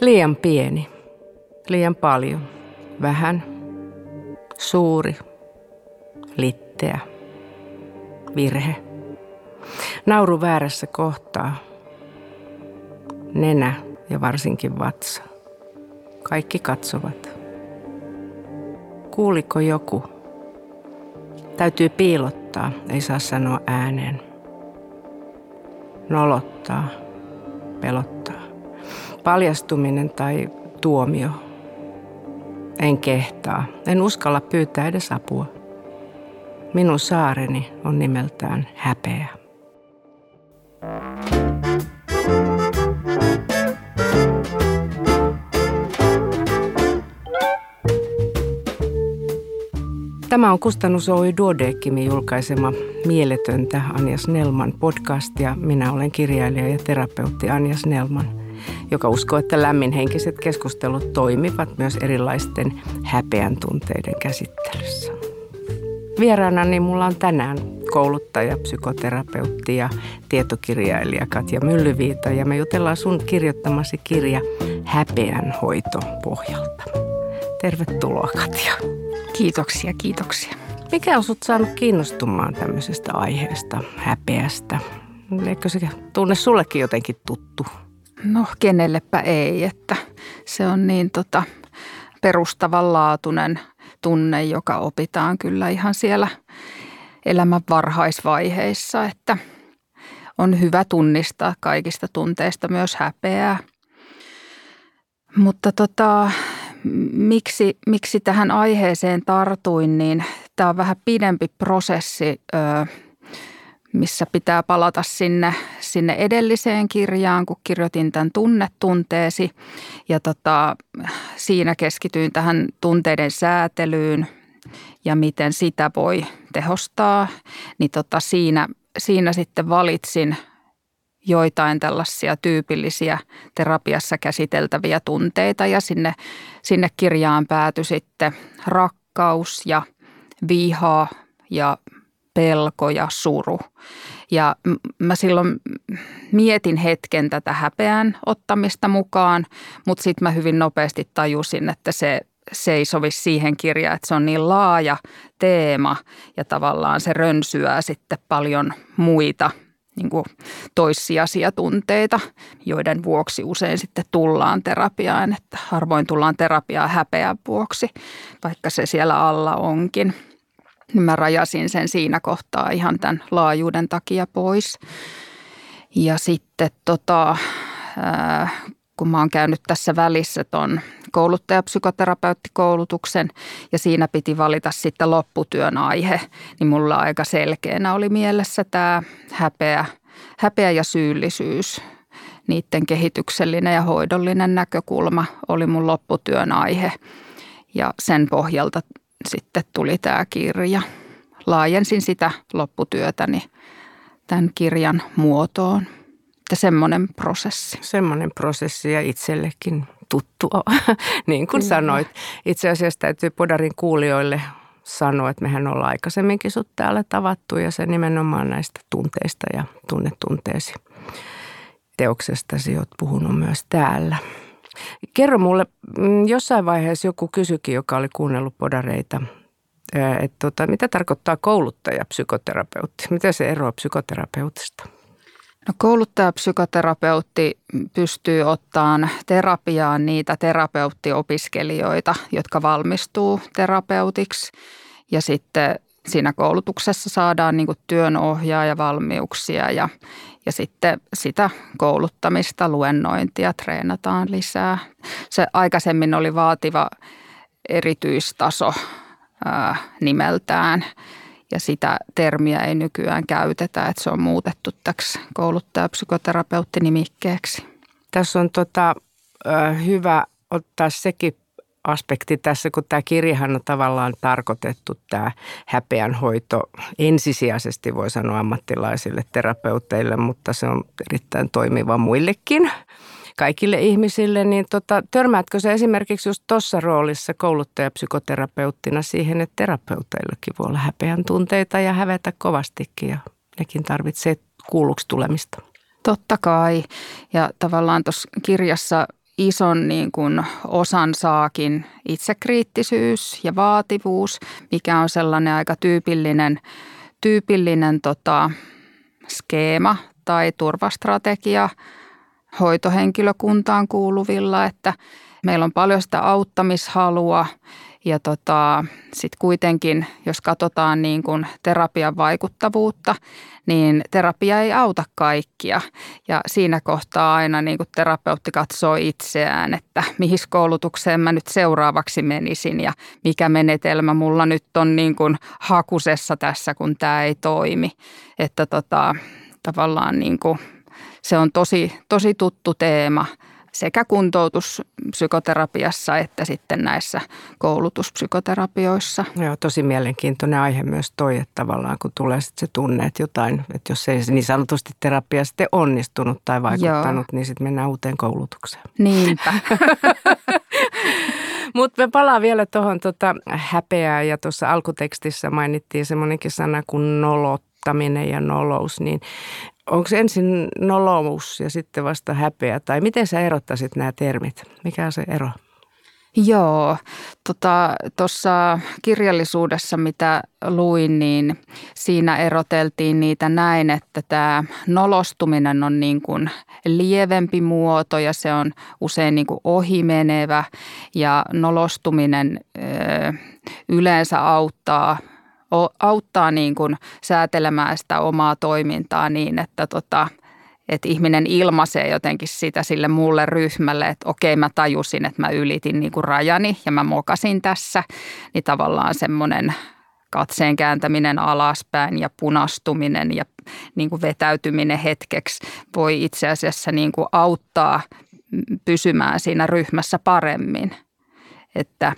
Liian pieni, liian paljon, vähän, suuri, litteä, virhe. Nauru väärässä kohtaa, nenä ja varsinkin vatsa. Kaikki katsovat. Kuuliko joku? Täytyy piilottaa, ei saa sanoa ääneen. Nolottaa, pelottaa. Paljastuminen tai tuomio. En kehtaa, en uskalla pyytää edes apua. Minun saareni on nimeltään häpeä. Tämä on Kustannus Oy Duodeckimin julkaisema Mieletöntä Anja Snellman podcast ja minä olen kirjailija ja terapeutti Anja Snellman, joka uskoo, että lämminhenkiset keskustelut toimivat myös erilaisten häpeän tunteiden käsittelyssä. Vieraana niin mulla on tänään kouluttaja, psykoterapeutti ja tietokirjailija Katja Myllyviita ja me jutellaan sun kirjoittamasi kirja Häpeän hoito pohjalta. Tervetuloa Katja. Kiitoksia, kiitoksia. Mikä on sut saanut kiinnostumaan tämmöisestä aiheesta, häpeästä? Eikö se tunne sullekin jotenkin tuttu? No kenellepä ei, että se on niin tota, perustavanlaatuinen tunne, joka opitaan kyllä ihan siellä elämän varhaisvaiheissa, että on hyvä tunnistaa kaikista tunteista myös häpeää. Mutta tota, miksi, miksi tähän aiheeseen tartuin, niin tämä on vähän pidempi prosessi, missä pitää palata sinne, sinne edelliseen kirjaan, kun kirjoitin tämän tunnetunteesi. Ja tota, siinä keskityin tähän tunteiden säätelyyn ja miten sitä voi tehostaa. Niin tota, siinä, siinä sitten valitsin – joitain tällaisia tyypillisiä terapiassa käsiteltäviä tunteita ja sinne, sinne kirjaan päätyi sitten rakkaus ja viha ja pelko ja suru. Ja mä silloin mietin hetken tätä häpeän ottamista mukaan, mutta sitten mä hyvin nopeasti tajusin, että se, se ei sovi siihen kirjaan, että se on niin laaja teema ja tavallaan se rönsyää sitten paljon muita niin kuin toissijaisia tunteita, joiden vuoksi usein sitten tullaan terapiaan, että harvoin tullaan terapiaan häpeän vuoksi, vaikka se siellä alla onkin. Niin mä rajasin sen siinä kohtaa ihan tämän laajuuden takia pois. Ja sitten tota, kun mä oon käynyt tässä välissä ton kouluttajapsykoterapeuttikoulutuksen ja siinä piti valita sitten lopputyön aihe, niin mulla aika selkeänä oli mielessä tämä häpeä, häpeä ja syyllisyys. Niiden kehityksellinen ja hoidollinen näkökulma oli mun lopputyön aihe ja sen pohjalta sitten tuli tämä kirja. Laajensin sitä lopputyötäni tämän kirjan muotoon. Että semmoinen prosessi. Semmoinen prosessi ja itsellekin tuttu, niin kuin Kyllä. sanoit. Itse asiassa täytyy Podarin kuulijoille sanoa, että mehän ollaan aikaisemminkin sut täällä tavattu ja se nimenomaan näistä tunteista ja tunnetunteesi teoksestasi oot puhunut myös täällä. Kerro mulle, mm, jossain vaiheessa joku kysyikin, joka oli kuunnellut podareita, että tota, mitä tarkoittaa kouluttaja psykoterapeutti? Mitä se eroaa psykoterapeutista? No kouluttajapsykoterapeutti pystyy ottamaan terapiaan niitä terapeuttiopiskelijoita, jotka valmistuu terapeutiksi. Ja sitten siinä koulutuksessa saadaan niin työnohjaa ja valmiuksia ja, ja sitten sitä kouluttamista, luennointia treenataan lisää. Se aikaisemmin oli vaativa erityistaso ää, nimeltään – ja sitä termiä ei nykyään käytetä, että se on muutettu täksi kouluttaja-psykoterapeutti-nimikkeeksi. Tässä on tota, hyvä ottaa sekin aspekti tässä, kun tämä kirjahan on tavallaan tarkoitettu tämä häpeänhoito ensisijaisesti voi sanoa ammattilaisille terapeuteille, mutta se on erittäin toimiva muillekin kaikille ihmisille, niin tota, törmäätkö se esimerkiksi just tuossa roolissa kouluttajapsykoterapeuttina siihen, että terapeuteillekin voi olla häpeän tunteita ja hävetä kovastikin ja nekin tarvitsee kuulluksi tulemista? Totta kai. Ja tavallaan tuossa kirjassa ison niin kuin osan saakin itsekriittisyys ja vaativuus, mikä on sellainen aika tyypillinen, tyypillinen tota, skeema tai turvastrategia hoitohenkilökuntaan kuuluvilla, että meillä on paljon sitä auttamishalua ja tota, sitten kuitenkin, jos katsotaan niin kuin terapian vaikuttavuutta, niin terapia ei auta kaikkia. Ja siinä kohtaa aina niin kuin terapeutti katsoo itseään, että mihin koulutukseen mä nyt seuraavaksi menisin ja mikä menetelmä mulla nyt on niin kuin hakusessa tässä, kun tämä ei toimi. Että tota, tavallaan niin kuin se on tosi, tosi tuttu teema – sekä kuntoutuspsykoterapiassa että sitten näissä koulutuspsykoterapioissa. Joo, tosi mielenkiintoinen aihe myös toi, että tavallaan kun tulee sitten se tunne, että jotain, että jos ei niin sanotusti terapia sitten onnistunut tai vaikuttanut, Joo. niin sitten mennään uuteen koulutukseen. Niinpä. Mutta me palaan vielä tuohon tota häpeää ja tuossa alkutekstissä mainittiin semmoinenkin sana kuin nolottaminen ja nolous, niin onko ensin nolous ja sitten vasta häpeä? Tai miten sä erottaisit nämä termit? Mikä on se ero? Joo, tuossa tota, kirjallisuudessa, mitä luin, niin siinä eroteltiin niitä näin, että tämä nolostuminen on niin kuin lievempi muoto ja se on usein niin kuin ohimenevä ja nolostuminen ö, yleensä auttaa – auttaa niin kuin säätelemään sitä omaa toimintaa niin, että tota, että ihminen ilmaisee jotenkin sitä sille muulle ryhmälle, että okei mä tajusin, että mä ylitin niin kuin rajani ja mä mokasin tässä, niin tavallaan semmoinen katseen kääntäminen alaspäin ja punastuminen ja niin kuin vetäytyminen hetkeksi voi itse asiassa niin kuin auttaa pysymään siinä ryhmässä paremmin. Että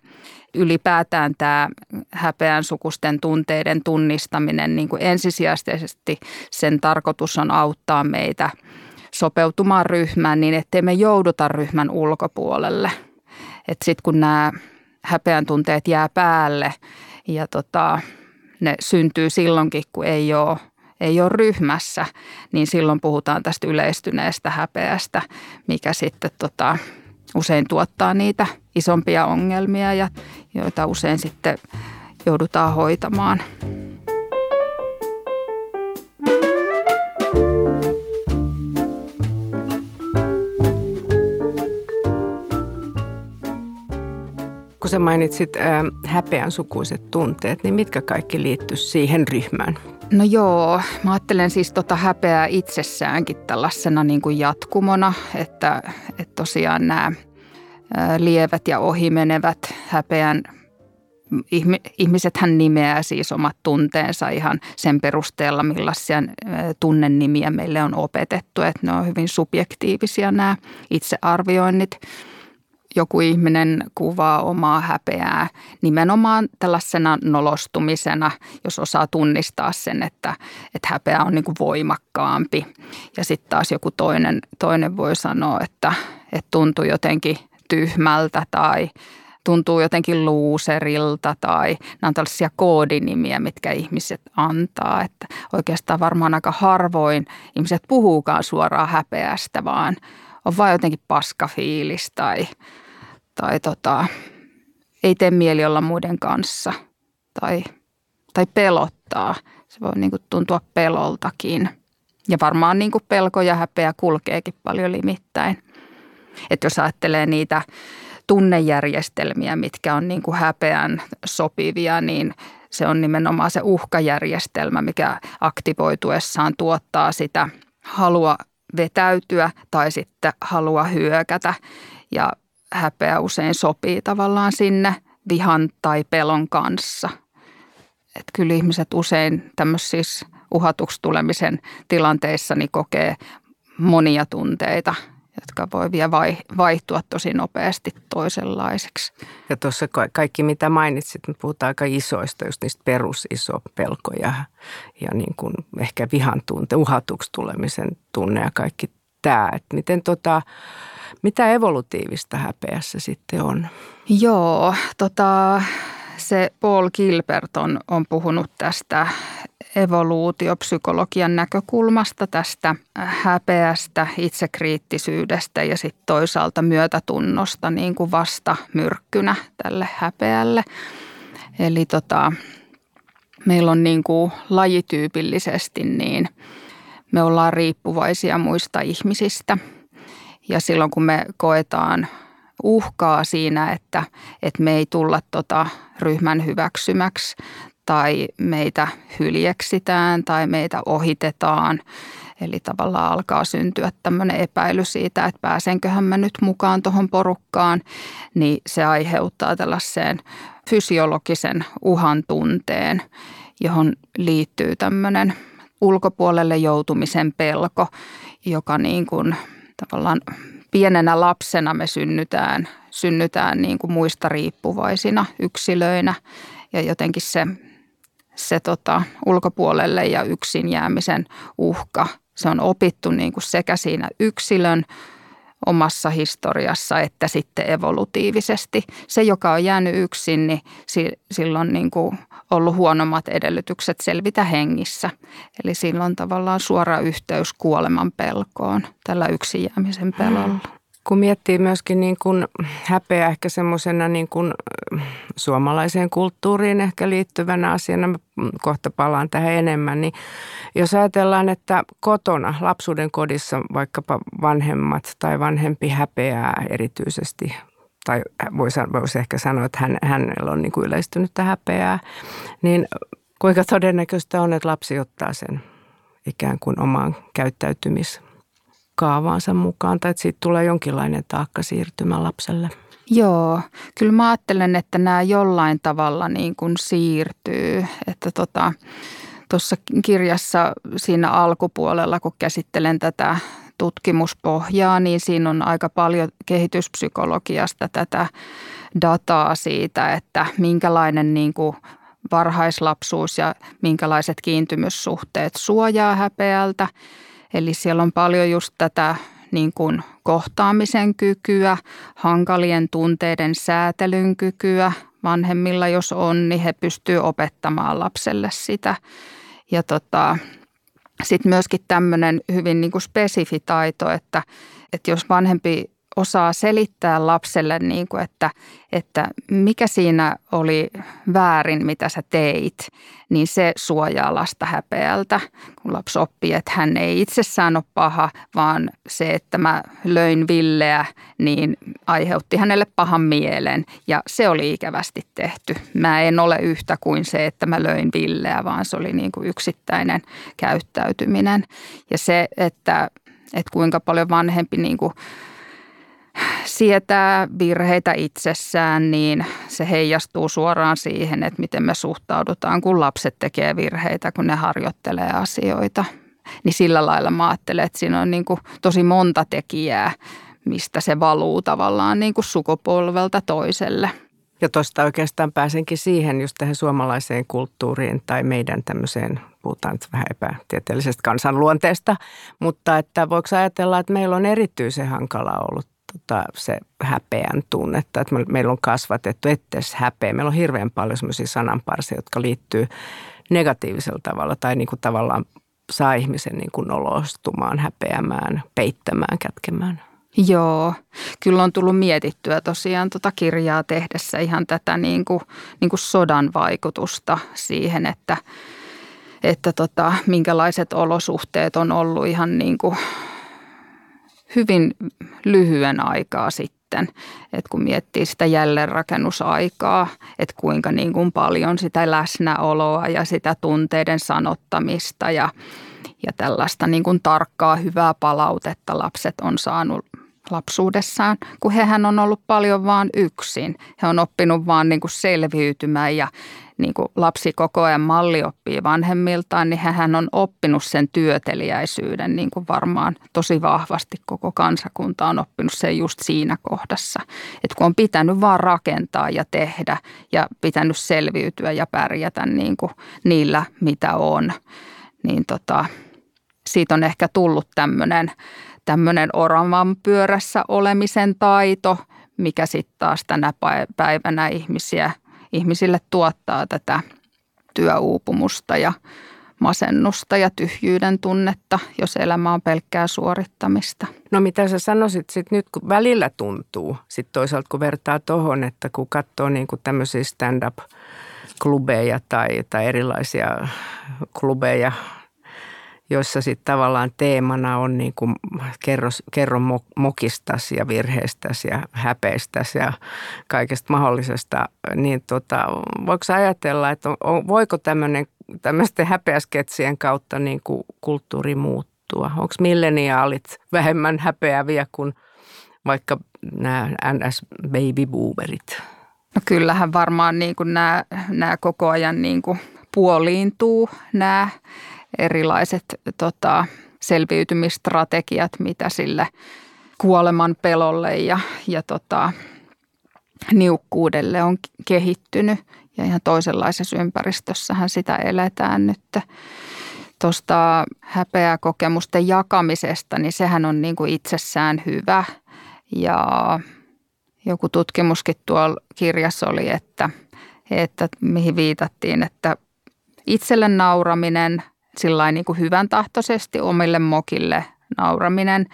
ylipäätään tämä häpeän sukusten tunteiden tunnistaminen niin kuin ensisijaisesti sen tarkoitus on auttaa meitä sopeutumaan ryhmään niin, ettei me jouduta ryhmän ulkopuolelle. Että sitten kun nämä häpeän tunteet jää päälle ja tota, ne syntyy silloinkin, kun ei ole ei ole ryhmässä, niin silloin puhutaan tästä yleistyneestä häpeästä, mikä sitten tota, usein tuottaa niitä isompia ongelmia ja joita usein sitten joudutaan hoitamaan. Kun sä mainitsit äh, häpeän sukuiset tunteet, niin mitkä kaikki liittyy siihen ryhmään? No joo, mä ajattelen siis tota häpeää itsessäänkin tällaisena niin kuin jatkumona, että, että tosiaan nämä lievät ja ohimenevät häpeän Ihmisethän nimeää siis omat tunteensa ihan sen perusteella, millaisia tunnenimiä meille on opetettu. Että ne on hyvin subjektiivisia nämä itsearvioinnit joku ihminen kuvaa omaa häpeää nimenomaan tällaisena nolostumisena, jos osaa tunnistaa sen, että, että häpeä on niin kuin voimakkaampi. Ja sitten taas joku toinen, toinen voi sanoa, että, että tuntuu jotenkin tyhmältä tai tuntuu jotenkin luuserilta tai nämä on tällaisia koodinimiä, mitkä ihmiset antaa. Että oikeastaan varmaan aika harvoin ihmiset puhuukaan suoraan häpeästä, vaan on vain jotenkin paskafiilis tai – tai tota, ei tee mieli olla muiden kanssa tai, tai pelottaa. Se voi niin kuin tuntua peloltakin. Ja varmaan niin kuin pelko ja häpeä kulkeekin paljon limittäin. Että jos ajattelee niitä tunnejärjestelmiä, mitkä on niin kuin häpeän sopivia, niin se on nimenomaan se uhkajärjestelmä, mikä aktivoituessaan tuottaa sitä halua vetäytyä tai sitten halua hyökätä. Ja häpeä usein sopii tavallaan sinne vihan tai pelon kanssa. Että kyllä ihmiset usein tämmöisissä uhatuksi tulemisen tilanteissa niin kokee monia tunteita, jotka voi vielä vaihtua tosi nopeasti toisenlaiseksi. Ja tuossa kaikki, mitä mainitsit, me puhutaan aika isoista, just niistä perusiso pelkoja ja niin kuin ehkä vihan tunte, uhatuksi tulemisen tunne ja kaikki tämä. Että miten tota, mitä evolutiivista häpeässä sitten on? Joo, tota, se Paul Gilbert on, on puhunut tästä evoluutiopsykologian näkökulmasta tästä häpeästä, itsekriittisyydestä ja sitten toisaalta myötätunnosta niin kuin vasta myrkkynä tälle häpeälle. Eli tota, meillä on niin kuin lajityypillisesti niin me ollaan riippuvaisia muista ihmisistä. Ja silloin kun me koetaan uhkaa siinä, että, että me ei tulla tota ryhmän hyväksymäksi tai meitä hyljeksitään tai meitä ohitetaan. Eli tavallaan alkaa syntyä tämmöinen epäily siitä, että pääsenköhän mä nyt mukaan tuohon porukkaan, niin se aiheuttaa tällaiseen fysiologisen uhan tunteen, johon liittyy tämmöinen ulkopuolelle joutumisen pelko, joka niin kuin tavallaan pienenä lapsena me synnytään, synnytään niin kuin muista riippuvaisina yksilöinä. Ja jotenkin se, se tota, ulkopuolelle ja yksin jäämisen uhka, se on opittu niin kuin sekä siinä yksilön omassa historiassa että sitten evolutiivisesti. Se, joka on jäänyt yksin, niin silloin niin kuin ollut huonommat edellytykset selvitä hengissä. Eli silloin tavallaan suora yhteys kuoleman pelkoon tällä yksin jäämisen pelolla. Kun miettii myöskin niin kuin häpeä ehkä semmoisena niin kuin suomalaiseen kulttuuriin ehkä liittyvänä asiana, mä kohta palaan tähän enemmän, niin jos ajatellaan, että kotona, lapsuuden kodissa vaikkapa vanhemmat tai vanhempi häpeää erityisesti tai voisi, voisi ehkä sanoa, että hän, hänellä on niin kuin yleistynyt häpeää, niin kuinka todennäköistä on, että lapsi ottaa sen ikään kuin omaan käyttäytymiskaavaansa mukaan, tai että siitä tulee jonkinlainen taakka siirtymä lapselle? Joo, kyllä mä ajattelen, että nämä jollain tavalla niin kuin siirtyy, että tota, tuossa kirjassa siinä alkupuolella, kun käsittelen tätä tutkimuspohjaa, niin siinä on aika paljon kehityspsykologiasta tätä dataa siitä, että minkälainen niin kuin varhaislapsuus ja minkälaiset kiintymyssuhteet suojaa häpeältä. Eli siellä on paljon just tätä niin kuin kohtaamisen kykyä, hankalien tunteiden säätelyn kykyä. Vanhemmilla jos on, niin he pystyvät opettamaan lapselle sitä. Ja tota, sitten myöskin tämmöinen hyvin niin kuin spesifi taito, että, että jos vanhempi osaa selittää lapselle, niin kuin, että, että mikä siinä oli väärin, mitä sä teit, niin se suojaa lasta häpeältä. Kun lapsi oppii, että hän ei itsessään ole paha, vaan se, että mä löin Villeä, niin aiheutti hänelle pahan mielen. Ja se oli ikävästi tehty. Mä en ole yhtä kuin se, että mä löin Villeä, vaan se oli niin kuin yksittäinen käyttäytyminen. Ja se, että, että kuinka paljon vanhempi niin kuin sietää virheitä itsessään, niin se heijastuu suoraan siihen, että miten me suhtaudutaan, kun lapset tekee virheitä, kun ne harjoittelee asioita. Niin sillä lailla mä ajattelen, että siinä on niin kuin tosi monta tekijää, mistä se valuu tavallaan niin kuin sukupolvelta toiselle. Ja tuosta oikeastaan pääsenkin siihen just tähän suomalaiseen kulttuuriin tai meidän tämmöiseen, puhutaan nyt vähän epätieteellisestä kansanluonteesta, mutta että voiko ajatella, että meillä on erityisen hankala ollut tota, se häpeän tunnetta, että meillä on kasvatettu, ettei häpeä. Meillä on hirveän paljon sellaisia sananparsia, jotka liittyy negatiivisella tavalla tai niin kuin tavallaan saa ihmisen niin kuin nolostumaan, häpeämään, peittämään, kätkemään. Joo, kyllä on tullut mietittyä tosiaan tuota kirjaa tehdessä ihan tätä niin kuin, niin kuin sodan vaikutusta siihen, että, että tota, minkälaiset olosuhteet on ollut ihan niin kuin hyvin lyhyen aikaa sitten. Et kun miettii sitä jälleenrakennusaikaa, että kuinka niin kuin paljon sitä läsnäoloa ja sitä tunteiden sanottamista ja, ja tällaista niin kuin tarkkaa hyvää palautetta lapset on saanut lapsuudessaan, kun hehän on ollut paljon vaan yksin. He on oppinut vaan niin kuin selviytymään ja niin kuin lapsi koko ajan malli oppii vanhemmiltaan, niin hän on oppinut sen työteliäisyyden niin kuin varmaan tosi vahvasti koko kansakunta on oppinut sen just siinä kohdassa. Että kun on pitänyt vaan rakentaa ja tehdä ja pitänyt selviytyä ja pärjätä niin kuin niillä, mitä on, niin tota, siitä on ehkä tullut tämmöinen tämmöinen oravan pyörässä olemisen taito, mikä sitten taas tänä päivänä ihmisiä – ihmisille tuottaa tätä työuupumusta ja masennusta ja tyhjyyden tunnetta, jos elämä on pelkkää suorittamista. No mitä sä sanoisit sitten nyt, kun välillä tuntuu, sitten toisaalta kun vertaa tuohon, että kun katsoo niin kuin tämmöisiä stand-up-klubeja tai, tai erilaisia klubeja, joissa sitten tavallaan teemana on niin kuin kerro, kerro mokistas ja virheestäsi ja häpeistäsi ja kaikesta mahdollisesta, niin tota, voiko ajatella, että on, voiko tämmöisten häpeäsketsien kautta niin kuin kulttuuri muuttua? Onko milleniaalit vähemmän häpeäviä kuin vaikka nämä NS-baby boomerit? No kyllähän varmaan niin kuin nämä, nämä koko ajan niin kuin puoliintuu nämä erilaiset tota, selviytymistrategiat, mitä sille kuoleman pelolle ja, ja tota, niukkuudelle on kehittynyt. Ja ihan toisenlaisessa ympäristössähän sitä eletään nyt. Tuosta häpeäkokemusten jakamisesta, niin sehän on niin kuin itsessään hyvä. Ja joku tutkimuskin tuolla kirjassa oli, että, että mihin viitattiin, että itselle nauraminen – sillä niin kuin hyvän tahtoisesti omille mokille nauraminen,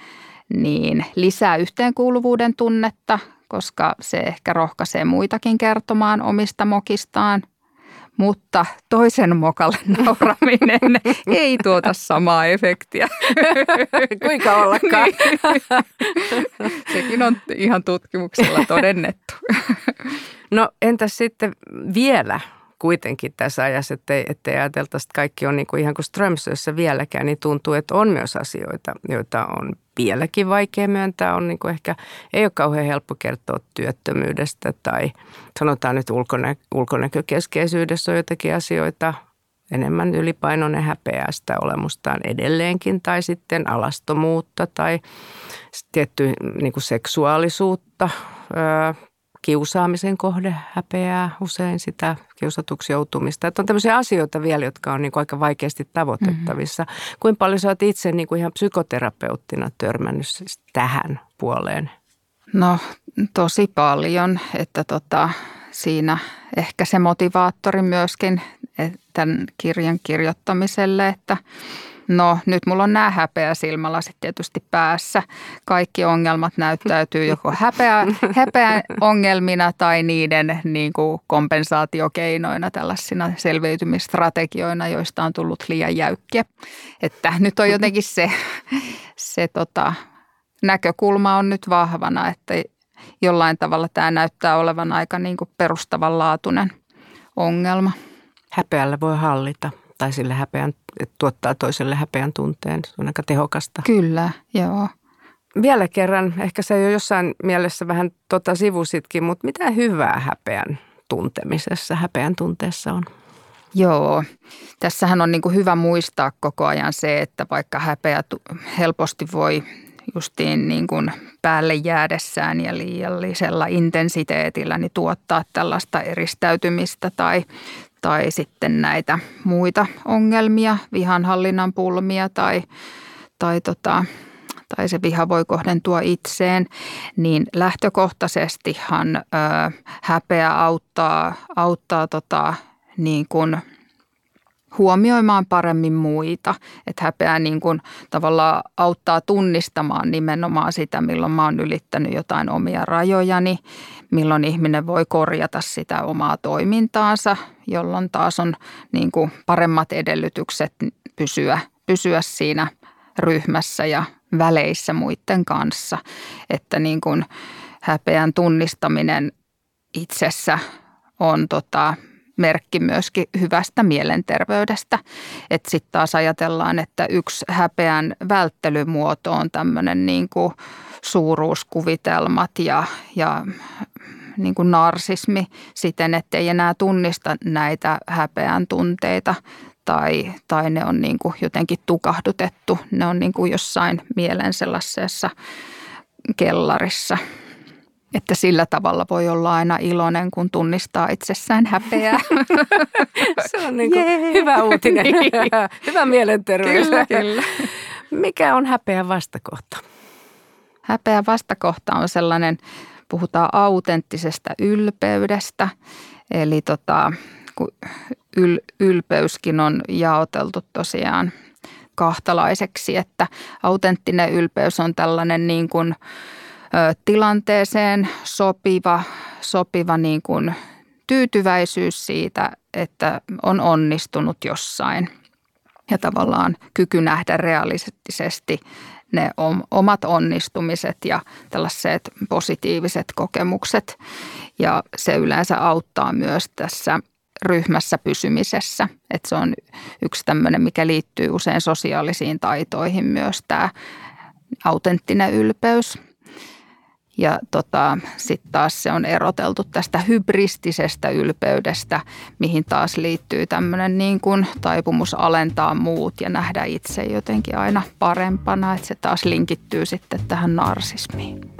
niin lisää yhteenkuuluvuuden tunnetta, koska se ehkä rohkaisee muitakin kertomaan omista mokistaan. Mutta toisen mokalle nauraminen ei tuota samaa efektiä. Kuinka ollakaan? Niin. Sekin on ihan tutkimuksella todennettu. No entäs sitten vielä kuitenkin tässä ajassa, ettei, ettei ajateltaisi, että kaikki on niin kuin ihan kuin Strömsössä vieläkään, niin tuntuu, että on myös asioita, joita on vieläkin vaikea myöntää. On niin kuin ehkä, ei ole kauhean helppo kertoa työttömyydestä tai sanotaan nyt ulkonä, ulkonäkökeskeisyydessä on jotakin asioita, enemmän ylipainon häpeää sitä olemustaan edelleenkin tai sitten alastomuutta tai tietty niin kuin seksuaalisuutta, kiusaamisen kohde häpeää usein sitä kiusatuksi joutumista. Että on tämmöisiä asioita vielä, jotka on niin kuin aika vaikeasti tavoitettavissa. Mm-hmm. Kuinka paljon sä oot itse niin kuin ihan psykoterapeuttina törmännyt siis tähän puoleen? No tosi paljon, että tota, siinä ehkä se motivaattori myöskin tämän kirjan kirjoittamiselle, että – No nyt mulla on nämä häpeä silmälasit tietysti päässä. Kaikki ongelmat näyttäytyy joko häpeä, häpeä ongelmina tai niiden niin kuin kompensaatiokeinoina, tällaisina selviytymistrategioina, joista on tullut liian jäykkiä. Että nyt on jotenkin se, se tota, näkökulma on nyt vahvana, että jollain tavalla tämä näyttää olevan aika niin kuin perustavanlaatuinen ongelma. Häpeällä voi hallita tai sille häpeän, että tuottaa toiselle häpeän tunteen. Se on aika tehokasta. Kyllä, joo. Vielä kerran, ehkä se jo jossain mielessä vähän tota sivusitkin, mutta mitä hyvää häpeän tuntemisessa, häpeän tunteessa on? Joo, tässähän on niin kuin hyvä muistaa koko ajan se, että vaikka häpeä helposti voi justiin niin kuin päälle jäädessään ja liiallisella intensiteetillä niin tuottaa tällaista eristäytymistä tai, tai sitten näitä muita ongelmia, vihanhallinnan pulmia tai, tai, tota, tai se viha voi kohdentua itseen, niin lähtökohtaisestihan ö, häpeä auttaa, auttaa tota, niin kuin – huomioimaan paremmin muita. Että häpeä niin kuin tavallaan auttaa tunnistamaan nimenomaan sitä, milloin mä oon ylittänyt jotain omia rajojani, milloin ihminen voi korjata sitä omaa toimintaansa, jolloin taas on niin kuin paremmat edellytykset pysyä, pysyä siinä ryhmässä ja väleissä muiden kanssa. Että niin kuin häpeän tunnistaminen itsessä on tota, merkki myöskin hyvästä mielenterveydestä. Että sitten taas ajatellaan, että yksi häpeän välttelymuoto on tämmöinen niin suuruuskuvitelmat ja, ja niin kuin narsismi siten, että ei enää tunnista näitä häpeän tunteita tai, tai ne on niin kuin jotenkin tukahdutettu. Ne on niin kuin jossain mielen sellaisessa kellarissa – että sillä tavalla voi olla aina iloinen, kun tunnistaa itsessään häpeää. Se on niin kuin hyvä uutinen. niin. hyvä mielenterveys. Kyllä, kyllä. Mikä on häpeän vastakohta? Häpeän vastakohta on sellainen puhutaan autenttisesta ylpeydestä. Eli tota, kun yl, ylpeyskin on jaoteltu tosiaan kahtalaiseksi, että autenttinen ylpeys on tällainen niin kuin, tilanteeseen sopiva, sopiva niin kuin tyytyväisyys siitä, että on onnistunut jossain ja tavallaan kyky nähdä realistisesti ne omat onnistumiset ja tällaiset positiiviset kokemukset. Ja se yleensä auttaa myös tässä ryhmässä pysymisessä. Että se on yksi tämmöinen, mikä liittyy usein sosiaalisiin taitoihin myös tämä autenttinen ylpeys. Ja tota, sitten taas se on eroteltu tästä hybristisestä ylpeydestä, mihin taas liittyy tämmöinen niin kuin taipumus alentaa muut ja nähdä itse jotenkin aina parempana. Että se taas linkittyy sitten tähän narsismiin.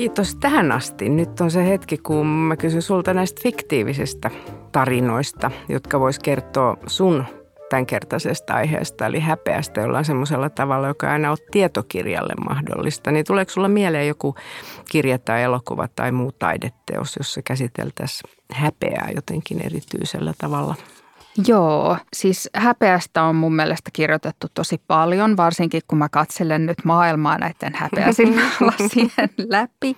Kiitos tähän asti. Nyt on se hetki, kun mä kysyn sulta näistä fiktiivisistä tarinoista, jotka vois kertoa sun tämänkertaisesta aiheesta, eli häpeästä jollain semmoisella tavalla, joka ei aina ole tietokirjalle mahdollista. Niin tuleeko sulla mieleen joku kirja tai elokuva tai muu taideteos, jossa käsiteltäisiin häpeää jotenkin erityisellä tavalla? Joo, siis häpeästä on mun mielestä kirjoitettu tosi paljon, varsinkin kun mä katselen nyt maailmaa näiden lasien läpi.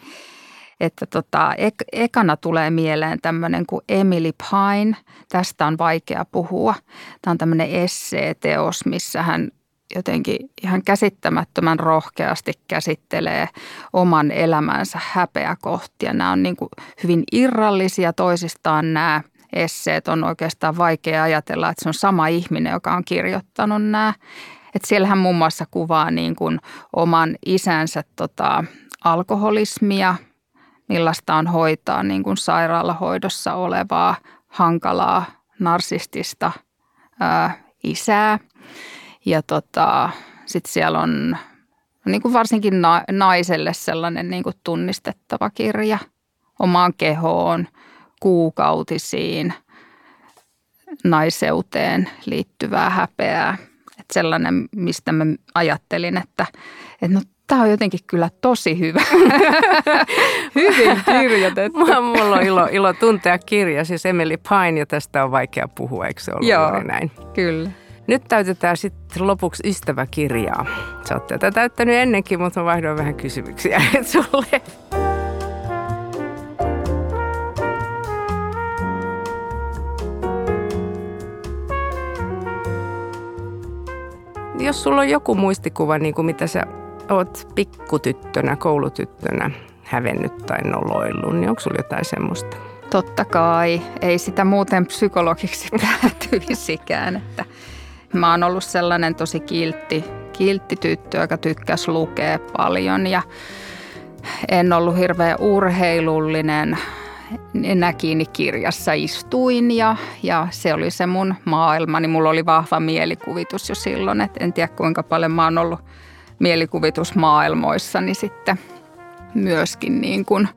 Että tota, ek- ekana tulee mieleen tämmöinen kuin Emily Pine. Tästä on vaikea puhua. Tämä on tämmöinen esseeteos, missä hän jotenkin ihan käsittämättömän rohkeasti käsittelee oman elämänsä häpeäkohtia. Nämä on niin kuin hyvin irrallisia toisistaan nämä esseet on oikeastaan vaikea ajatella, että se on sama ihminen, joka on kirjoittanut nämä. Että siellähän muun muassa kuvaa niin kuin oman isänsä tota, alkoholismia, millaista on hoitaa niin kuin sairaalahoidossa olevaa hankalaa narsistista ää, isää. Ja tota, sitten siellä on niin kuin varsinkin na- naiselle sellainen niin kuin tunnistettava kirja omaan kehoon – kuukautisiin naiseuteen liittyvää häpeää. Että sellainen, mistä mä ajattelin, että, että no tämä on jotenkin kyllä tosi hyvä. Hyvin kirjoitettu. Mulla on ilo, ilo tuntea kirja, siis Emily Pine, ja tästä on vaikea puhua, eikö se ollut Joo, näin? kyllä. Nyt täytetään sitten lopuksi ystäväkirjaa. Sä oot tätä täyttänyt ennenkin, mutta mä vaihdoin vähän kysymyksiä sulle. Jos sulla on joku muistikuva, niin kuin mitä sä oot pikkutyttönä, koulutyttönä hävennyt tai noloillut, niin onko sulla jotain semmoista? Totta kai. Ei sitä muuten psykologiksi päätyisikään. Että mä oon ollut sellainen tosi kiltti, kiltti tyttö, joka tykkäsi lukea paljon ja en ollut hirveän urheilullinen näkini kirjassa istuin ja, ja se oli se mun maailma. Niin mulla oli vahva mielikuvitus jo silloin, että en tiedä kuinka paljon mä oon ollut mielikuvitusmaailmoissani sitten myöskin niin kuin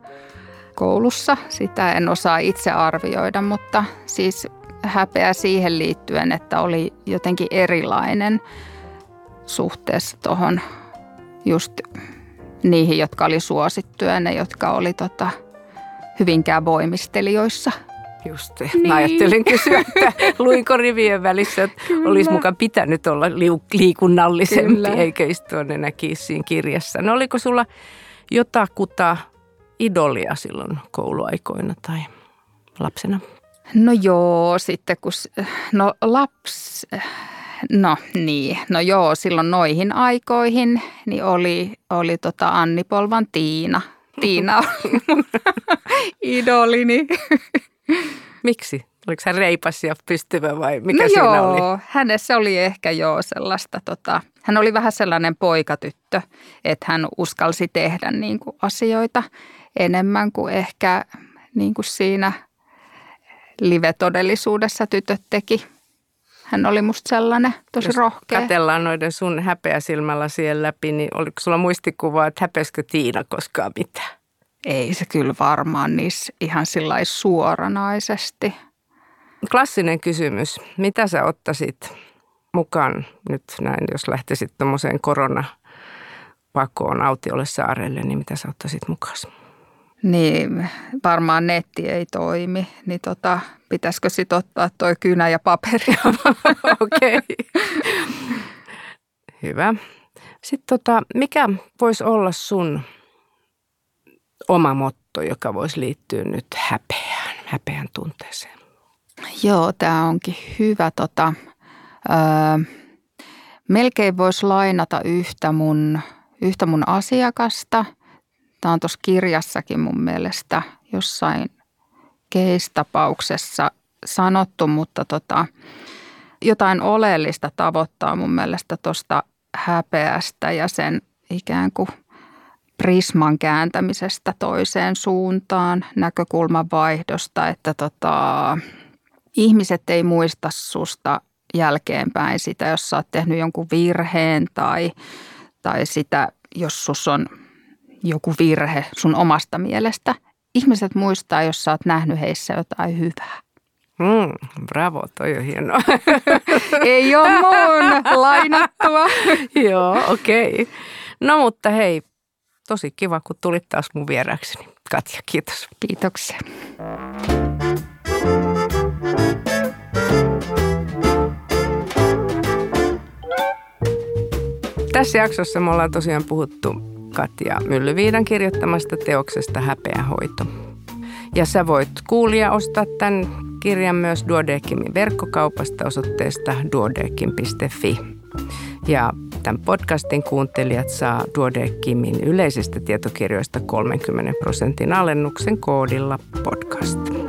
koulussa. Sitä en osaa itse arvioida, mutta siis häpeä siihen liittyen, että oli jotenkin erilainen suhteessa tuohon just niihin, jotka oli suosittuja, ne, jotka oli tota – Hyvinkään voimistelijoissa. Just niin. Mä ajattelin kysyä, että luinko rivien välissä, että Kyllä. olisi mukaan pitänyt olla liikunnallisempi, Kyllä. eikä istua enää siinä kirjassa. No oliko sulla jotakuta idolia silloin kouluaikoina tai lapsena? No joo, sitten kun, no laps, no niin, no joo, silloin noihin aikoihin niin oli, oli tota Anni Polvan Tiina – Tiina oli mun idolini. Miksi? Oliko hän reipas ja pystyvä vai mikä no siinä joo, oli? hänessä oli ehkä jo sellaista, tota, hän oli vähän sellainen poikatyttö, että hän uskalsi tehdä niin kuin asioita enemmän kuin ehkä niin kuin siinä live-todellisuudessa tytöt teki. Hän oli musta sellainen tosi Jos rohkea. Katellaan noiden sun häpeäsilmällä siellä läpi, niin oliko sulla muistikuvaa, että häpeskö Tiina koskaan mitään? Ei se kyllä varmaan niissä ihan sillä suoranaisesti. klassinen kysymys. Mitä sä ottaisit mukaan nyt näin, jos lähtisit tuommoiseen koronapakoon autiolle saarelle, niin mitä sä ottaisit mukaan? Niin, varmaan netti ei toimi, niin tota, pitäisikö sitten ottaa toi kynä ja paperi? Okei. Hyvä. Sitten tota, mikä voisi olla sun oma motto, joka voisi liittyä nyt häpeään, häpeän tunteeseen? Joo, tämä onkin hyvä. Tota, öö, melkein voisi lainata yhtä mun, yhtä mun asiakasta. Tämä on tuossa kirjassakin mun mielestä jossain keistapauksessa sanottu, mutta tota, jotain oleellista tavoittaa mun mielestä tuosta häpeästä ja sen ikään kuin prisman kääntämisestä toiseen suuntaan, näkökulman vaihdosta, että tota, ihmiset ei muista susta jälkeenpäin sitä, jos sä oot tehnyt jonkun virheen tai, tai sitä, jos sus on joku virhe sun omasta mielestä. Ihmiset muistaa, jos sä oot nähnyt heissä jotain hyvää. Mm, bravo, toi on hienoa. Ei ole mun lainattua. Joo, okei. Okay. No mutta hei, tosi kiva, kun tulit taas mun vieraaksi. Katja, kiitos. Kiitoksia. Tässä jaksossa me ollaan tosiaan puhuttu Katja Myllyviidan kirjoittamasta teoksesta Häpeähoito. Ja sä voit kuulia ostaa tämän kirjan myös Duodeckimin verkkokaupasta osoitteesta duodeckim.fi. Ja tämän podcastin kuuntelijat saa Duodeckimin yleisistä tietokirjoista 30 prosentin alennuksen koodilla podcast.